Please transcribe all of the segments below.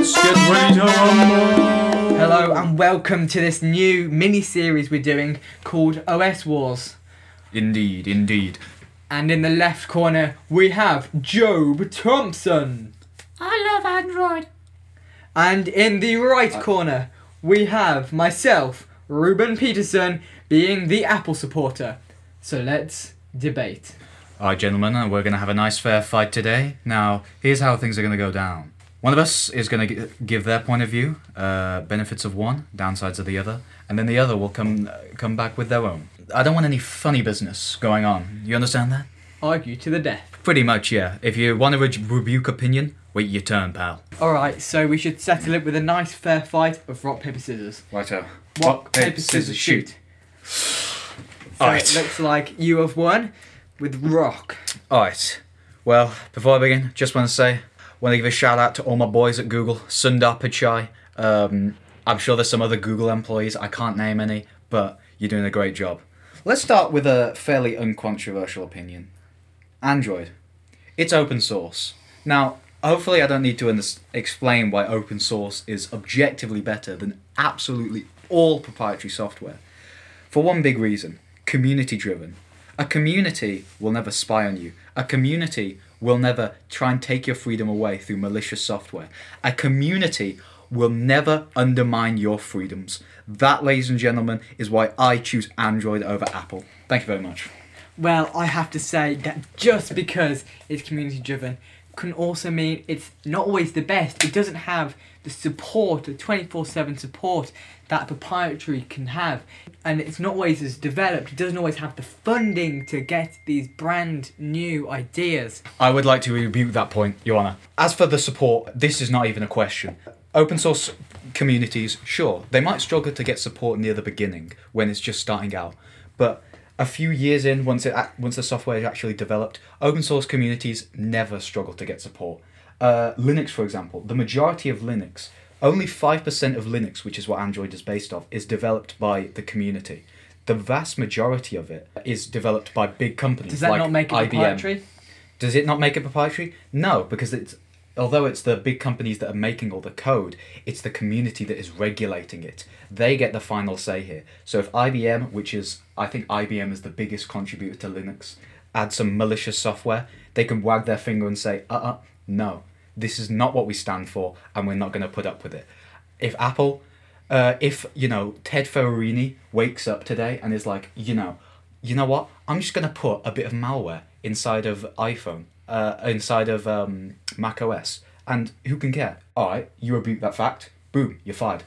Let's get ready to rumble. Hello and welcome to this new mini series we're doing called OS Wars. Indeed, indeed. And in the left corner we have Jobe Thompson. I love Android. And in the right corner we have myself, Reuben Peterson, being the Apple supporter. So let's debate. Alright, gentlemen, we're going to have a nice fair fight today. Now, here's how things are going to go down. One of us is going to g- give their point of view, uh, benefits of one, downsides of the other, and then the other will come uh, come back with their own. I don't want any funny business going on. You understand that? Argue to the death. Pretty much, yeah. If you want to re- rebuke opinion, wait your turn, pal. Alright, so we should settle it with a nice fair fight of rock, paper, scissors. Righto. Rock, paper, scissors, shoot. So Alright. it looks like you have won with rock. Alright. Well, before I begin, just want to say, want to give a shout out to all my boys at Google, Sundar Pichai. Um, I'm sure there's some other Google employees, I can't name any, but you're doing a great job. Let's start with a fairly uncontroversial opinion. Android. It's open source. Now, hopefully I don't need to explain why open source is objectively better than absolutely all proprietary software. For one big reason community driven. A community will never spy on you. A community will never try and take your freedom away through malicious software. A community will never undermine your freedoms. That, ladies and gentlemen, is why I choose Android over Apple. Thank you very much. Well, I have to say that just because it's community driven can also mean it's not always the best. It doesn't have the support, the 24 7 support that proprietary can have. And it's not always as developed. It doesn't always have the funding to get these brand new ideas. I would like to rebuke that point, Your Honour. As for the support, this is not even a question. Open source communities, sure, they might struggle to get support near the beginning when it's just starting out, but a few years in, once it once the software is actually developed, open source communities never struggle to get support. Uh, Linux, for example, the majority of Linux, only five percent of Linux, which is what Android is based off, is developed by the community. The vast majority of it is developed by big companies Does that like not make it IBM. proprietary? Does it not make it proprietary? No, because it's although it's the big companies that are making all the code, it's the community that is regulating it. They get the final say here. So if IBM, which is I think IBM is the biggest contributor to Linux, add some malicious software, they can wag their finger and say, "Uh, uh no, this is not what we stand for, and we're not going to put up with it." If Apple, uh, if you know Ted Ferrarini wakes up today and is like, you know, you know what? I'm just gonna put a bit of malware inside of iPhone, uh, inside of um, Mac OS, and who can care? All right, you rebuke that fact. Boom, you're fired.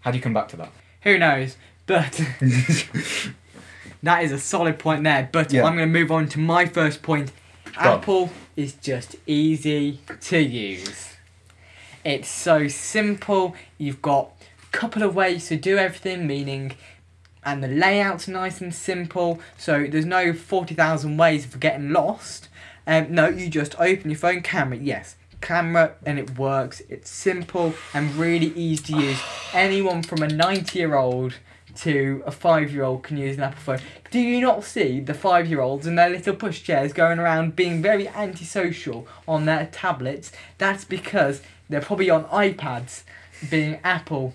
How do you come back to that? Who knows? But that is a solid point there. But Yeah. I'm going to move on to my first point. Apple is just easy to use. It's so simple. You've got a couple of ways to do everything, meaning, and the layout's nice and simple. So there's no 40,000 ways of getting lost. Um, no, you just open your phone camera. Yes, camera, and it works. It's simple and really easy to use. Anyone from a 90 year old to a five year old can use an Apple phone. Do you not see the five year olds in their little push chairs going around being very antisocial on their tablets? That's because they're probably on iPads, being Apple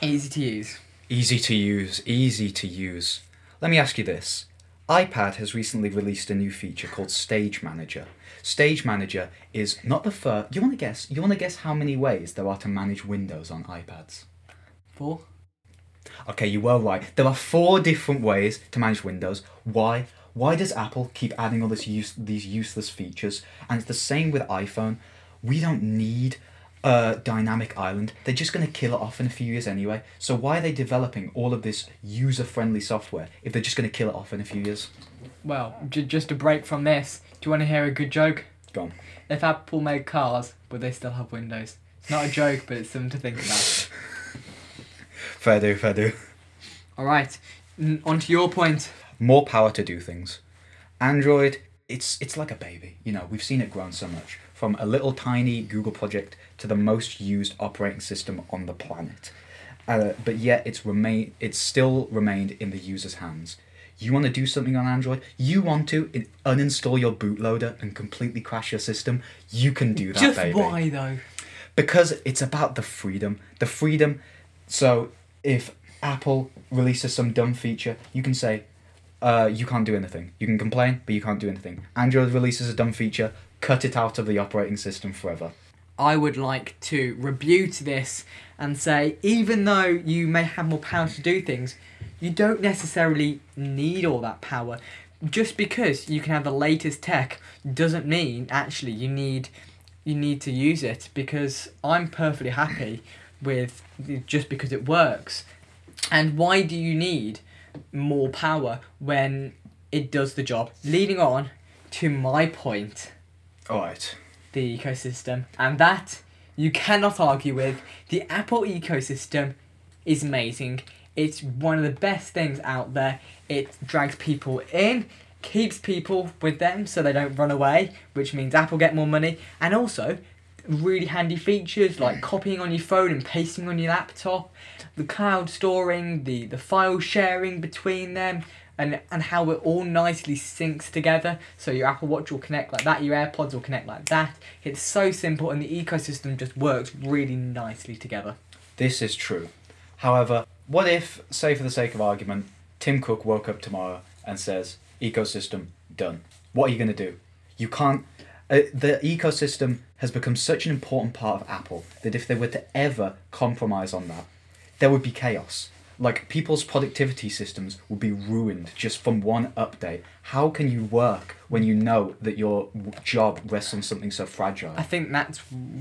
easy to use. Easy to use, easy to use. Let me ask you this. iPad has recently released a new feature called Stage Manager. Stage Manager is not the first. You want to guess? You want to guess how many ways there are to manage Windows on iPads? Four. Okay, you were right. There are four different ways to manage Windows. Why? Why does Apple keep adding all this use these useless features? And it's the same with iPhone. We don't need a dynamic island. They're just going to kill it off in a few years anyway. So why are they developing all of this user-friendly software if they're just going to kill it off in a few years? Well, j- just a break from this. Do you want to hear a good joke? Go on. If Apple made cars, would they still have Windows? It's not a joke, but it's something to think about. Fair do, fair do. All right, n- on to your point. more power to do things. Android, it's it's like a baby. You know, we've seen it grown so much from a little tiny Google project to the most used operating system on the planet. Uh, but yet, it's remain it's still remained in the user's hands. You want to do something on Android? You want to in- uninstall your bootloader and completely crash your system? You can do that, Just baby. why though? because it's about the freedom. The freedom. So if Apple releases some dumb feature, you can say, uh, you can't do anything. You can complain, but you can't do anything. Android releases a dumb feature, cut it out of the operating system forever. I would like to rebuke this and say, even though you may have more power to do things, you don't necessarily need all that power. Just because you can have the latest tech doesn't mean actually you need you need to use it because I'm perfectly happy with just because it works. And why do you need more power when it does the job? Leading on to my point Alright. The ecosystem, and that you cannot argue with. The Apple ecosystem is amazing. It's one of the best things out there. It drags people in, keeps people with them so they don't run away, which means Apple get more money, and also really handy features like mm. copying on your phone and pasting on your laptop, the cloud storing, the, the file sharing between them, and, and how it all nicely syncs together. So your Apple Watch will connect like that, your AirPods will connect like that. It's so simple, and the ecosystem just works really nicely together. This is true. However, what if, say for the sake of argument, Tim Cook woke up tomorrow and says, ecosystem done? What are you going to do? You can't. Uh, the ecosystem has become such an important part of Apple that if they were to ever compromise on that, there would be chaos. Like people's productivity systems would be ruined just from one update. How can you work when you know that your job rests on something so fragile? I think that's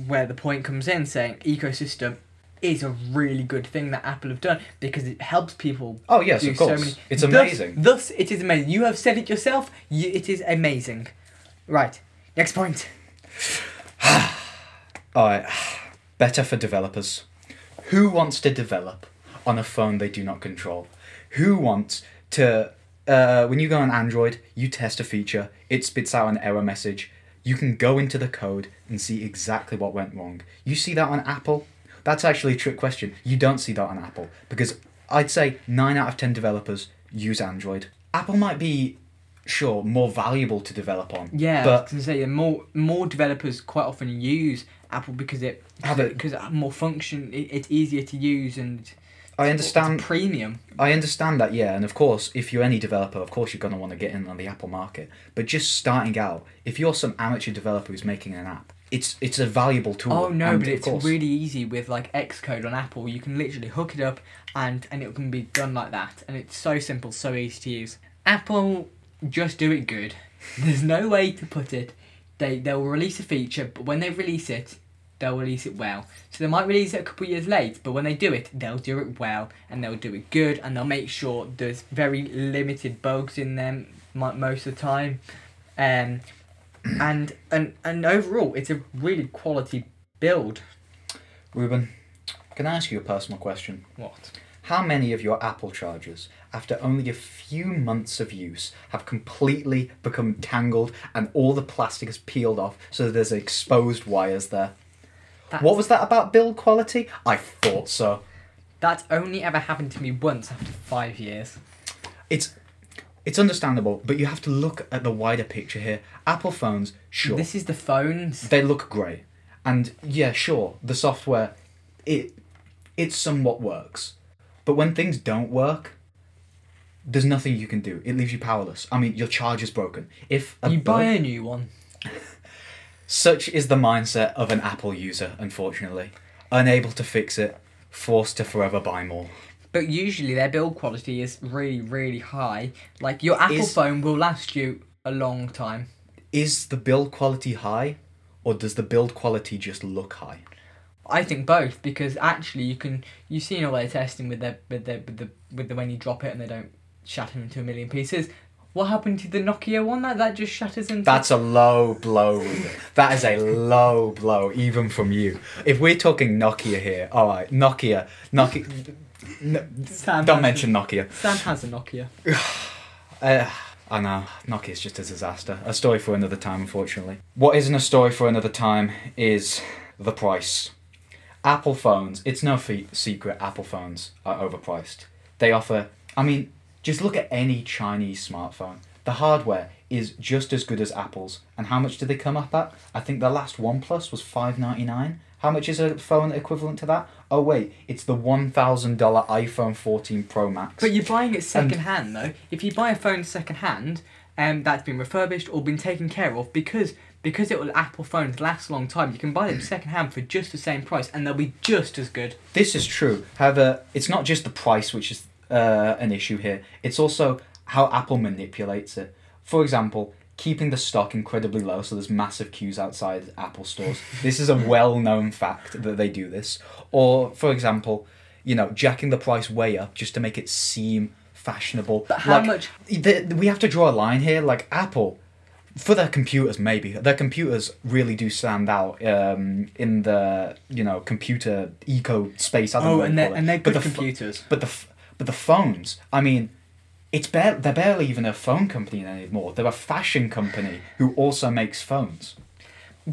where the point comes in, saying ecosystem is a really good thing that Apple have done because it helps people. Oh, yes, of course. It's amazing. Thus, it is amazing. You have said it yourself. You, it is amazing. Right. Next point. Alright, better for developers. Who wants to develop on a phone they do not control? Who wants to, uh, when you go on Android, you test a feature, it spits out an error message. You can go into the code and see exactly what went wrong. You see that on Apple? That's actually a trick question. You don't see that on Apple because I'd say 9 out of 10 developers use Android. Apple might be, sure, more valuable to develop on. Yeah, I But gonna say yeah, more more developers quite often use Apple because it Have it- because it more function. It, it's easier to use and I understand. premium. I understand that, yeah, and of course, if you're any developer, of course you're gonna want to get in on the Apple market. But just starting out, if you're some amateur developer who's making an app, it's it's a valuable tool. Oh no, and but it's course- really easy with like Xcode on Apple. You can literally hook it up and and it can be done like that, and it's so simple, so easy to use. Apple just do it good. There's no way to put it. They they'll release a feature, but when they release it, they'll release it well. So they might release it a couple of years late, but when they do it, they'll do it well and they'll do it good, and they'll make sure there's very limited bugs in them mo- most of the time. Um, and and and overall, it's a really quality build. Reuben, can I ask you a personal question? What? How many of your Apple chargers, after only a few months of use, have completely become tangled and all the plastic has peeled off so there's exposed wires there? That's, What was that about build quality? I thought so. That's only ever happened to me once after five years. It's it's understandable, but you have to look at the wider picture here. Apple phones, sure, This is the phones. they look great, and yeah, sure, the software, it it somewhat works, but when things don't work, there's nothing you can do. It leaves you powerless. I mean, your charger's broken. If You buy bug- a new one. Such is the mindset of an Apple user, unfortunately, unable to fix it, forced to forever buy more. But usually their build quality is really, really high. Like your Apple Is- phone will last you a long time. Is the build quality high, or does the build quality just look high? I think both because actually you can you seen all their testing with their with their with the with the when you drop it and they don't shatter into a million pieces. What happened to the Nokia one that that just shatters into? That's a low blow. That is a low blow, even from you. If we're talking Nokia here, all right, Nokia, Nokia. N- Sam don't has mention Nokia. Sam has a Nokia. Uh, I know Nokia's just a disaster. A story for another time, unfortunately. What isn't a story for another time is the price. Apple phones. It's no fe- secret. Apple phones are overpriced. They offer. I mean, just look at any Chinese smartphone. The hardware is just as good as Apple's. And how much did they come up at? I think the last OnePlus was five ninety nine. How much is a phone equivalent to that? Oh wait, it's the one thousand dollar iPhone fourteen Pro Max. But you're buying it second hand though. If you buy a phone second hand, um, that's been refurbished or been taken care of because because it will Apple phones last a long time. You can buy them second hand for just the same price and they'll be just as good. This is true. However, it's not just the price which is uh, an issue here. It's also how Apple manipulates it. For example, keeping the stock incredibly low so there's massive queues outside Apple stores. this is a well-known fact that they do this. Or, for example, you know, jacking the price way up just to make it seem fashionable. But how Like, much? the, we have to draw a line here. Like Apple, for their computers, maybe their computers really do stand out um, in the you know computer eco space. I don't Oh, what and they're and they're But good the ph- computers. but the but the phones. I mean, it's bare, they're barely even a phone company anymore. They're a fashion company who also makes phones.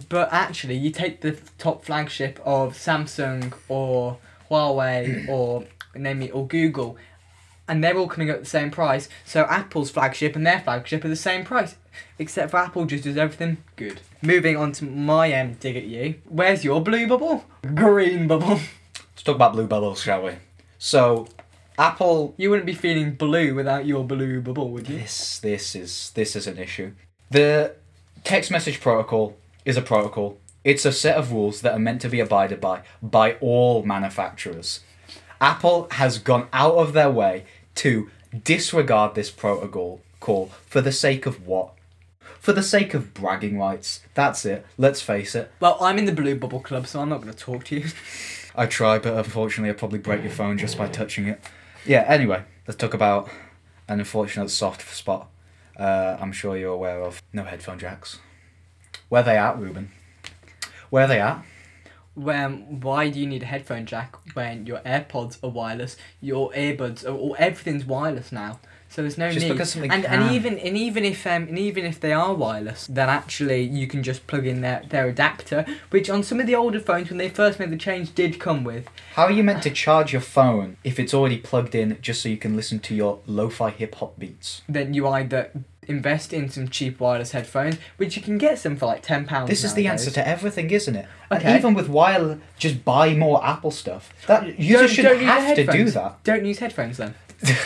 But actually, you take the top flagship of Samsung or Huawei or name it or Google, and they're all coming up at the same price. So Apple's flagship and their flagship are the same price, except for Apple just does everything good. Moving on to my um, dig at you. Where's your blue bubble? Green bubble. Let's talk about blue bubbles, shall we? So, Apple You wouldn't be feeling blue without your blue bubble, would you? This this is this is an issue. The text message protocol is a protocol. It's a set of rules that are meant to be abided by by all manufacturers. Apple has gone out of their way to disregard this protocol call for the sake of what? For the sake of bragging rights. That's it. Let's face it. Well, I'm in the blue bubble club, so I'm not going to talk to you. I try, but unfortunately, I'll probably break your phone just by touching it. Yeah, anyway, let's talk about an unfortunate soft spot uh, I'm sure you're aware of. No headphone jacks. Where they at, Reuben? Where they at? when why do you need a headphone jack when your AirPods are wireless, your earbuds all everything's wireless now. So there's no Just need. because something and can. and even and even if um and even if they are wireless, then actually you can just plug in their, their adapter, which on some of the older phones when they first made the change did come with. How are you meant to charge your phone if it's already plugged in just so you can listen to your lo-fi hip hop beats? Then you either invest in some cheap wireless headphones, which you can get some for like ten pounds. This is the answer to everything, isn't it? Okay. And even with wireless, just buy more Apple stuff. That you Don't- just shouldn't don't have to do that. Don't use headphones then.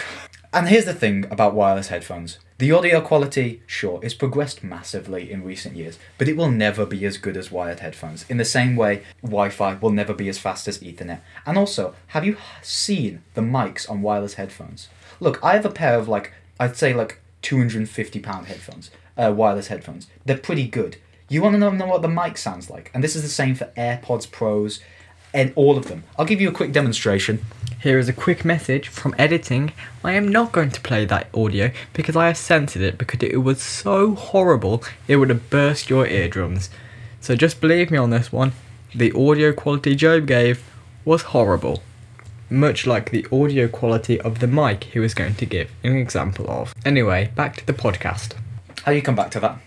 And here's the thing about wireless headphones. The audio quality, sure, is progressed massively in recent years, but it will never be as good as wired headphones. In the same way, Wi Fi will never be as fast as Ethernet. And also, have you seen the mics on wireless headphones? Look, I have a pair of like, I'd say like £250 headphones, uh, wireless headphones. They're pretty good. You want to know, know what the mic sounds like? And this is the same for AirPods Pros and all of them. I'll give you a quick demonstration. Here is a quick message from editing. I am not going to play that audio because I have censored it because it was so horrible it would have burst your eardrums. So just believe me on this one. The audio quality Jobe gave was horrible. Much like the audio quality of the mic he was going to give an example of. Anyway, back to the podcast. How you come back to that?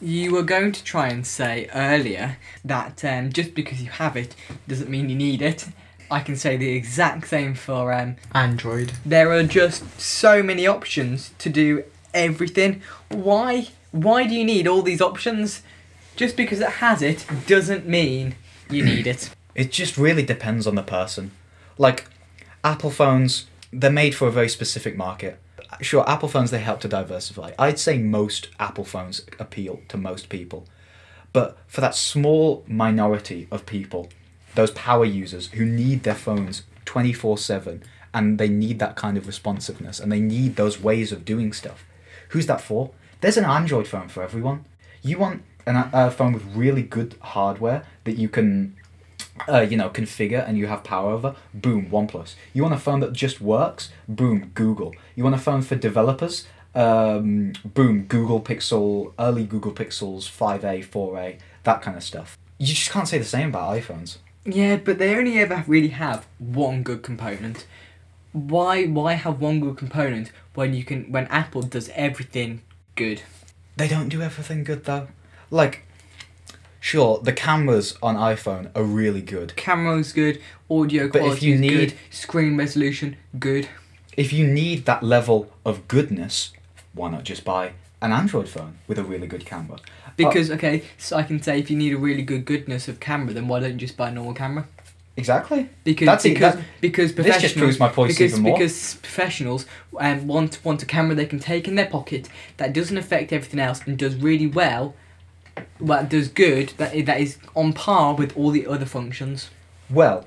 You were going to try and say earlier that um, just because you have it doesn't mean you need it. I can say the exact same for um, Android. there are just so many options to do everything. Why? Why do you need all these options? Just because it has it doesn't mean you need it. It just really depends on the person. Like, Apple phones, they're made for a very specific market. Sure, Apple phones, they help to diversify. I'd say most Apple phones appeal to most people. But for that small minority of people, those power users who need their phones 24 7 and they need that kind of responsiveness and they need those ways of doing stuff, who's that for? There's an Android phone for everyone. You want an, a phone with really good hardware that you can uh, you know, configure and you have power over, boom, OnePlus. You want a phone that just works, boom, Google. You want a phone for developers, um, boom, Google Pixel, early Google Pixels, 5A, 4A, that kind of stuff. You just can't say the same about iPhones. Yeah, but they only ever really have one good component. Why? Why have one good component when you can? When Apple does everything good. They don't do everything good though. Like, sure, the cameras on iPhone are really good. Camera's good, audio But if you is need- good, screen resolution good. If you need that level of goodness, why not just buy an Android phone with a really good camera? Because okay, so I can say if you need a really good goodness of camera, then why don't you just buy a normal camera? Exactly. Because That's it, because that- because This professionals just proves my point because even more. because professionals um, want want a camera they can take in their pocket that doesn't affect everything else and does really well, well does good that that is on par with all the other functions. Well,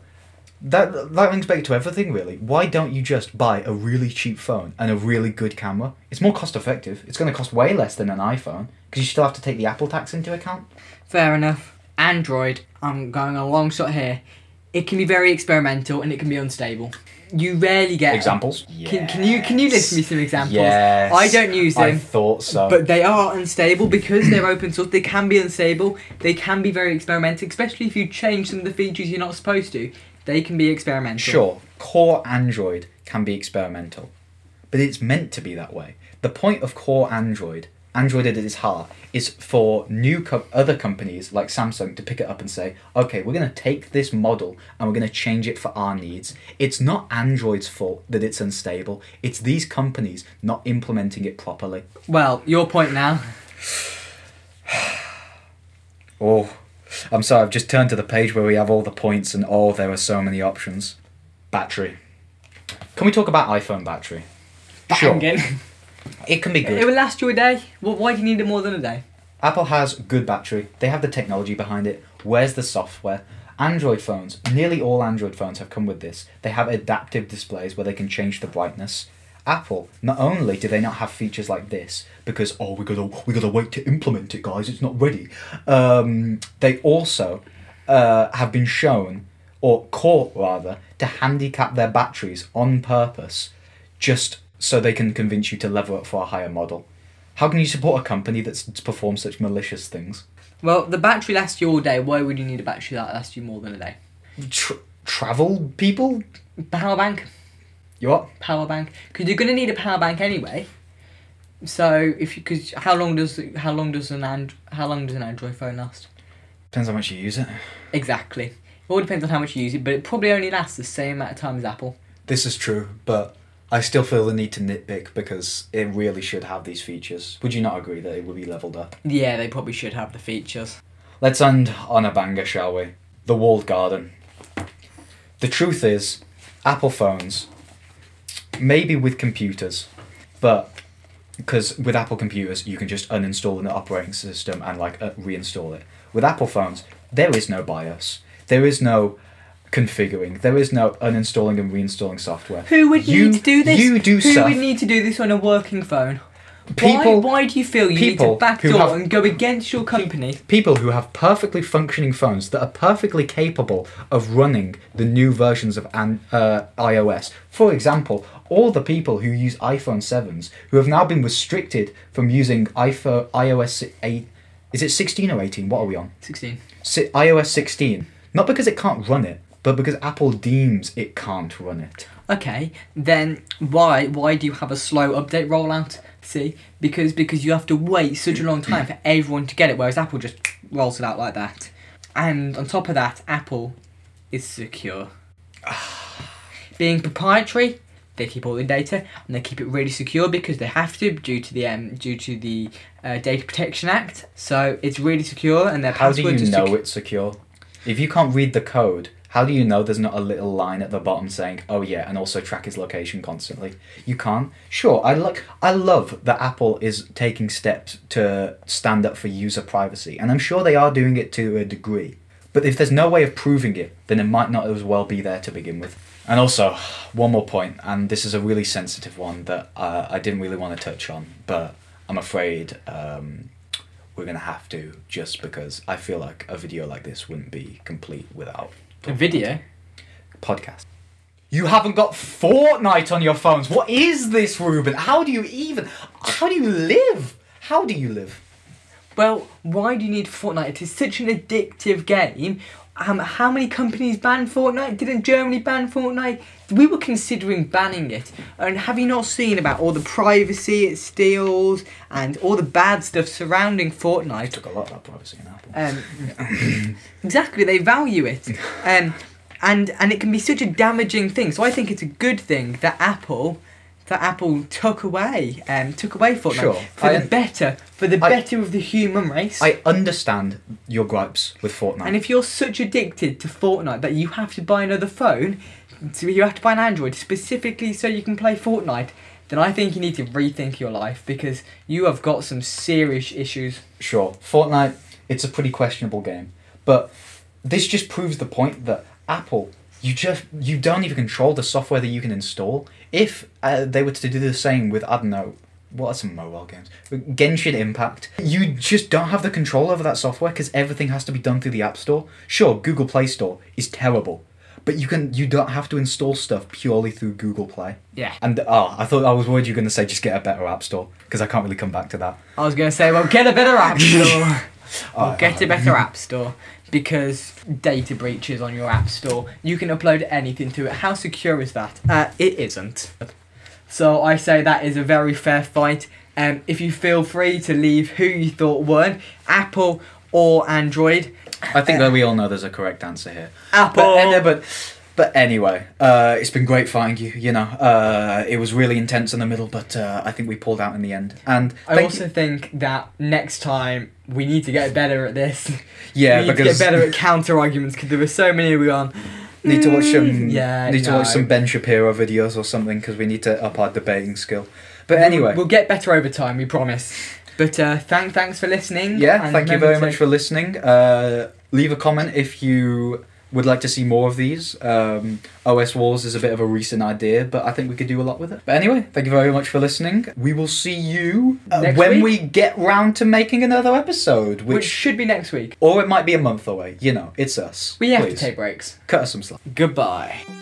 that that links back to everything really. Why don't you just buy a really cheap phone and a really good camera? It's more cost effective. It's going to cost way less than an iPhone because you still have to take the Apple tax into account. Fair enough. Android, I'm going a long shot here. It can be very experimental and it can be unstable. You rarely get Examples? Can, can you can you list me some examples? Yes. I don't use them. I thought so. But they are unstable because they're open source. They can be unstable. They can be very experimental, especially if you change some of the features you're not supposed to. They can be experimental. Sure, core Android can be experimental, but it's meant to be that way. The point of core Android, Android at its heart, is for new co- other companies like Samsung to pick it up and say, okay, we're going to take this model and we're going to change it for our needs. It's not Android's fault that it's unstable. It's these companies not implementing it properly. Well, your point now. Oh, I'm sorry, I've just turned to the page where we have all the points and oh, there are so many options. Battery. Can we talk about iPhone battery? Sure. It can be good. It will last you a day. Well, why do you need it more than a day? Apple has good battery. They have the technology behind it. Where's the software? Android phones, nearly all Android phones have come with this. They have adaptive displays where they can change the brightness. Apple, not only do they not have features like this because oh we gotta we gotta wait to implement it, guys. It's not ready. Um, they also uh, have been shown or caught rather to handicap their batteries on purpose, just so they can convince you to level up for a higher model. How can you support a company that's performs such malicious things? Well, the battery lasts you all day. Why would you need a battery that lasts you more than a day? Tr- travel people? Power bank. You what? Power bank. Because you're gonna need a power bank anyway. So if you, because how long does how long does an and how long does an Android phone last? Depends how much you use it. Exactly. It all depends on how much you use it, but it probably only lasts the same amount of time as Apple. This is true, but I still feel the need to nitpick because it really should have these features. Would you not agree that it would be leveled up? Yeah, they probably should have the features. Let's end on a banger, shall we? The walled garden. The truth is, Apple phones, maybe with computers, but because with Apple computers you can just uninstall an operating system and like uh, reinstall it. With Apple phones, there is no BIOS. There is no configuring. There is no uninstalling and reinstalling software. Who would You- need to do this? You do Who stuff. would need to do this on a working phone? People- why, why do you feel you need people to backdoor who have- and go against your company? people who have perfectly functioning phones that are perfectly capable of running the new versions of an, uh, iOS. For example, all the people who use iPhone 7s who have now been restricted from using iPhone iOS 8 is it 16 or 18? What are we on? 16. Si- iOS 16. Not because it can't run it, but because Apple deems it can't run it. Okay, then why why do you have a slow update rollout? See, because because you have to wait such a long time for everyone to get it, whereas Apple just rolls it out like that. And on top of that, Apple is secure. Being proprietary, they keep all the data and they keep it really secure because they have to due to the um due to the uh, Data Protection Act. So it's really secure and their How do you are know secu- it's secure? If you can't read the code, how do you know there's not a little line at the bottom saying, "Oh yeah," and also track his location constantly? You can't. Sure, I like. I love that Apple is taking steps to stand up for user privacy, and I'm sure they are doing it to a degree. But if there's no way of proving it, then it might not as well be there to begin with. And also, one more point, and this is a really sensitive one that uh, I didn't really want to touch on, but I'm afraid um, we're gonna have to just because I feel like a video like this wouldn't be complete without video. podcast. You haven't got Fortnite on your phones. What is this, Reuben? How do you even? How do you live? How do you live? Well, why do you need Fortnite? It is such an addictive game. Um, how many companies banned Fortnite? Didn't Germany ban Fortnite? We were considering banning it. And have you not seen about all the privacy it steals and all the bad stuff surrounding Fortnite? Took a lot of that privacy in Apple. Um, exactly, they value it, um, and and it can be such a damaging thing. So I think it's a good thing that Apple that Apple took away, um, took away Fortnite Sure, for I- the better, for the I- better of the human race. I understand your gripes with Fortnite. and if you're such addicted to Fortnite that you have to buy another phone, so you have to buy an Android specifically so you can play Fortnite, then I think you need to rethink your life because you have got some serious issues. sure, Fortnite, it's a pretty questionable game, but this just proves the point that Apple, you just you don't even control the software that you can install. If uh, they were to do the same with I don't know. What are some mobile games? Genshin Impact. You just don't have the control over that software because everything has to be done through the App Store. Sure, Google Play Store is terrible, but you can you don't have to install stuff purely through Google Play. Yeah. And oh, I thought I was worried you were going to say just get a better App Store because I can't really come back to that. I was going to say, well, get a better app store. Oh, or get a better app store because data breaches on your app store. You can upload anything to it. How secure is that? Uh, it isn't. So I say that is a very fair fight. Um, if you feel free to leave who you thought won, Apple or Android. I think that we all know there's a correct answer here. Apple. But, uh, but, but anyway, uh, it's been great fighting you. You know, uh, it was really intense in the middle, but uh, I think we pulled out in the end. And I also you- think that next time we need to get better at this. yeah, we need because to get better at counter arguments because there were so many we on. need to watch some Mm, yeah, need to watch some Ben Shapiro videos or something because we need to up our debating skill. But anyway, we'll get better over time. We promise. But uh, thank, thanks for listening. yeah, thank you very to- much for listening. Uh, leave a comment if you would like to see more of these. Um, OS Wars is a bit of a recent idea, but I think we could do a lot with it. But anyway, thank you very much for listening. We will see you uh, when week? we get round to making another episode, which which, should be next week. or it might be a month away. You know, it's us. We have Please, to take breaks. cut us some slack. Goodbye.